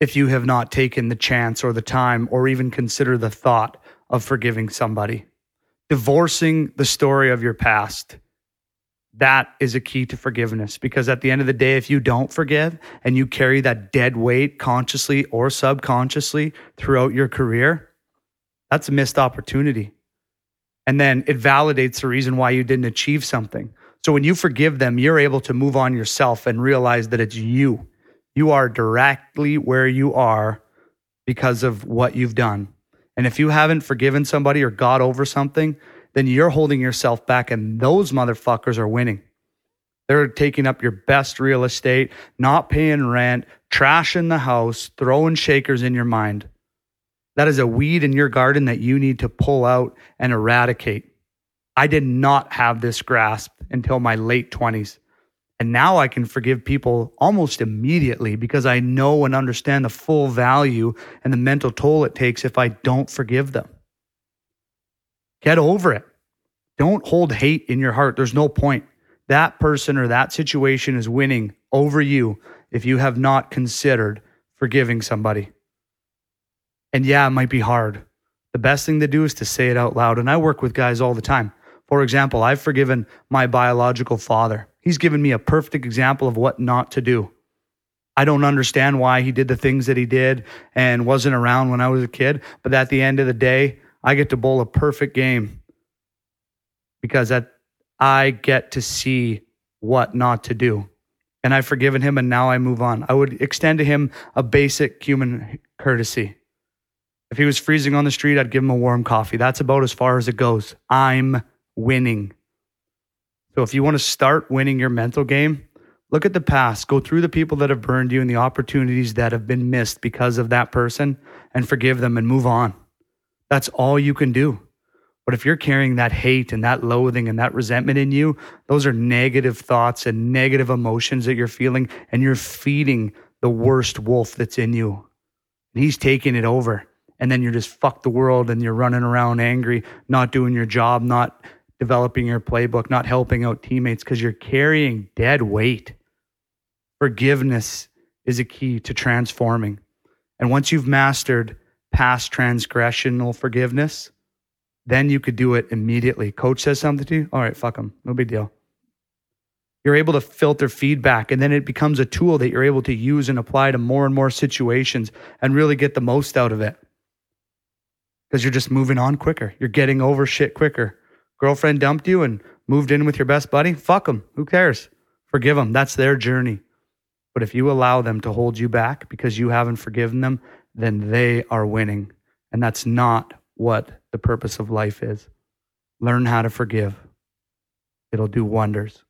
if you have not taken the chance or the time or even consider the thought of forgiving somebody. Divorcing the story of your past. That is a key to forgiveness because at the end of the day, if you don't forgive and you carry that dead weight consciously or subconsciously throughout your career, that's a missed opportunity. And then it validates the reason why you didn't achieve something. So when you forgive them, you're able to move on yourself and realize that it's you. You are directly where you are because of what you've done. And if you haven't forgiven somebody or got over something, then you're holding yourself back, and those motherfuckers are winning. They're taking up your best real estate, not paying rent, trashing the house, throwing shakers in your mind. That is a weed in your garden that you need to pull out and eradicate. I did not have this grasp until my late 20s. And now I can forgive people almost immediately because I know and understand the full value and the mental toll it takes if I don't forgive them. Get over it. Don't hold hate in your heart. There's no point. That person or that situation is winning over you if you have not considered forgiving somebody. And yeah, it might be hard. The best thing to do is to say it out loud. And I work with guys all the time. For example, I've forgiven my biological father. He's given me a perfect example of what not to do. I don't understand why he did the things that he did and wasn't around when I was a kid. But at the end of the day, I get to bowl a perfect game because that I get to see what not to do. And I've forgiven him and now I move on. I would extend to him a basic human courtesy. If he was freezing on the street, I'd give him a warm coffee. That's about as far as it goes. I'm winning. So if you want to start winning your mental game, look at the past, go through the people that have burned you and the opportunities that have been missed because of that person and forgive them and move on. That's all you can do. But if you're carrying that hate and that loathing and that resentment in you, those are negative thoughts and negative emotions that you're feeling, and you're feeding the worst wolf that's in you. And he's taking it over. And then you're just fuck the world and you're running around angry, not doing your job, not developing your playbook, not helping out teammates because you're carrying dead weight. Forgiveness is a key to transforming. And once you've mastered past transgressional forgiveness, then you could do it immediately. Coach says something to you, all right, fuck them, no big deal. You're able to filter feedback, and then it becomes a tool that you're able to use and apply to more and more situations and really get the most out of it. Because you're just moving on quicker. You're getting over shit quicker girlfriend dumped you and moved in with your best buddy, fuck them. Who cares? Forgive them. That's their journey. But if you allow them to hold you back because you haven't forgiven them, then they are winning. And that's not what the purpose of life is. Learn how to forgive, it'll do wonders.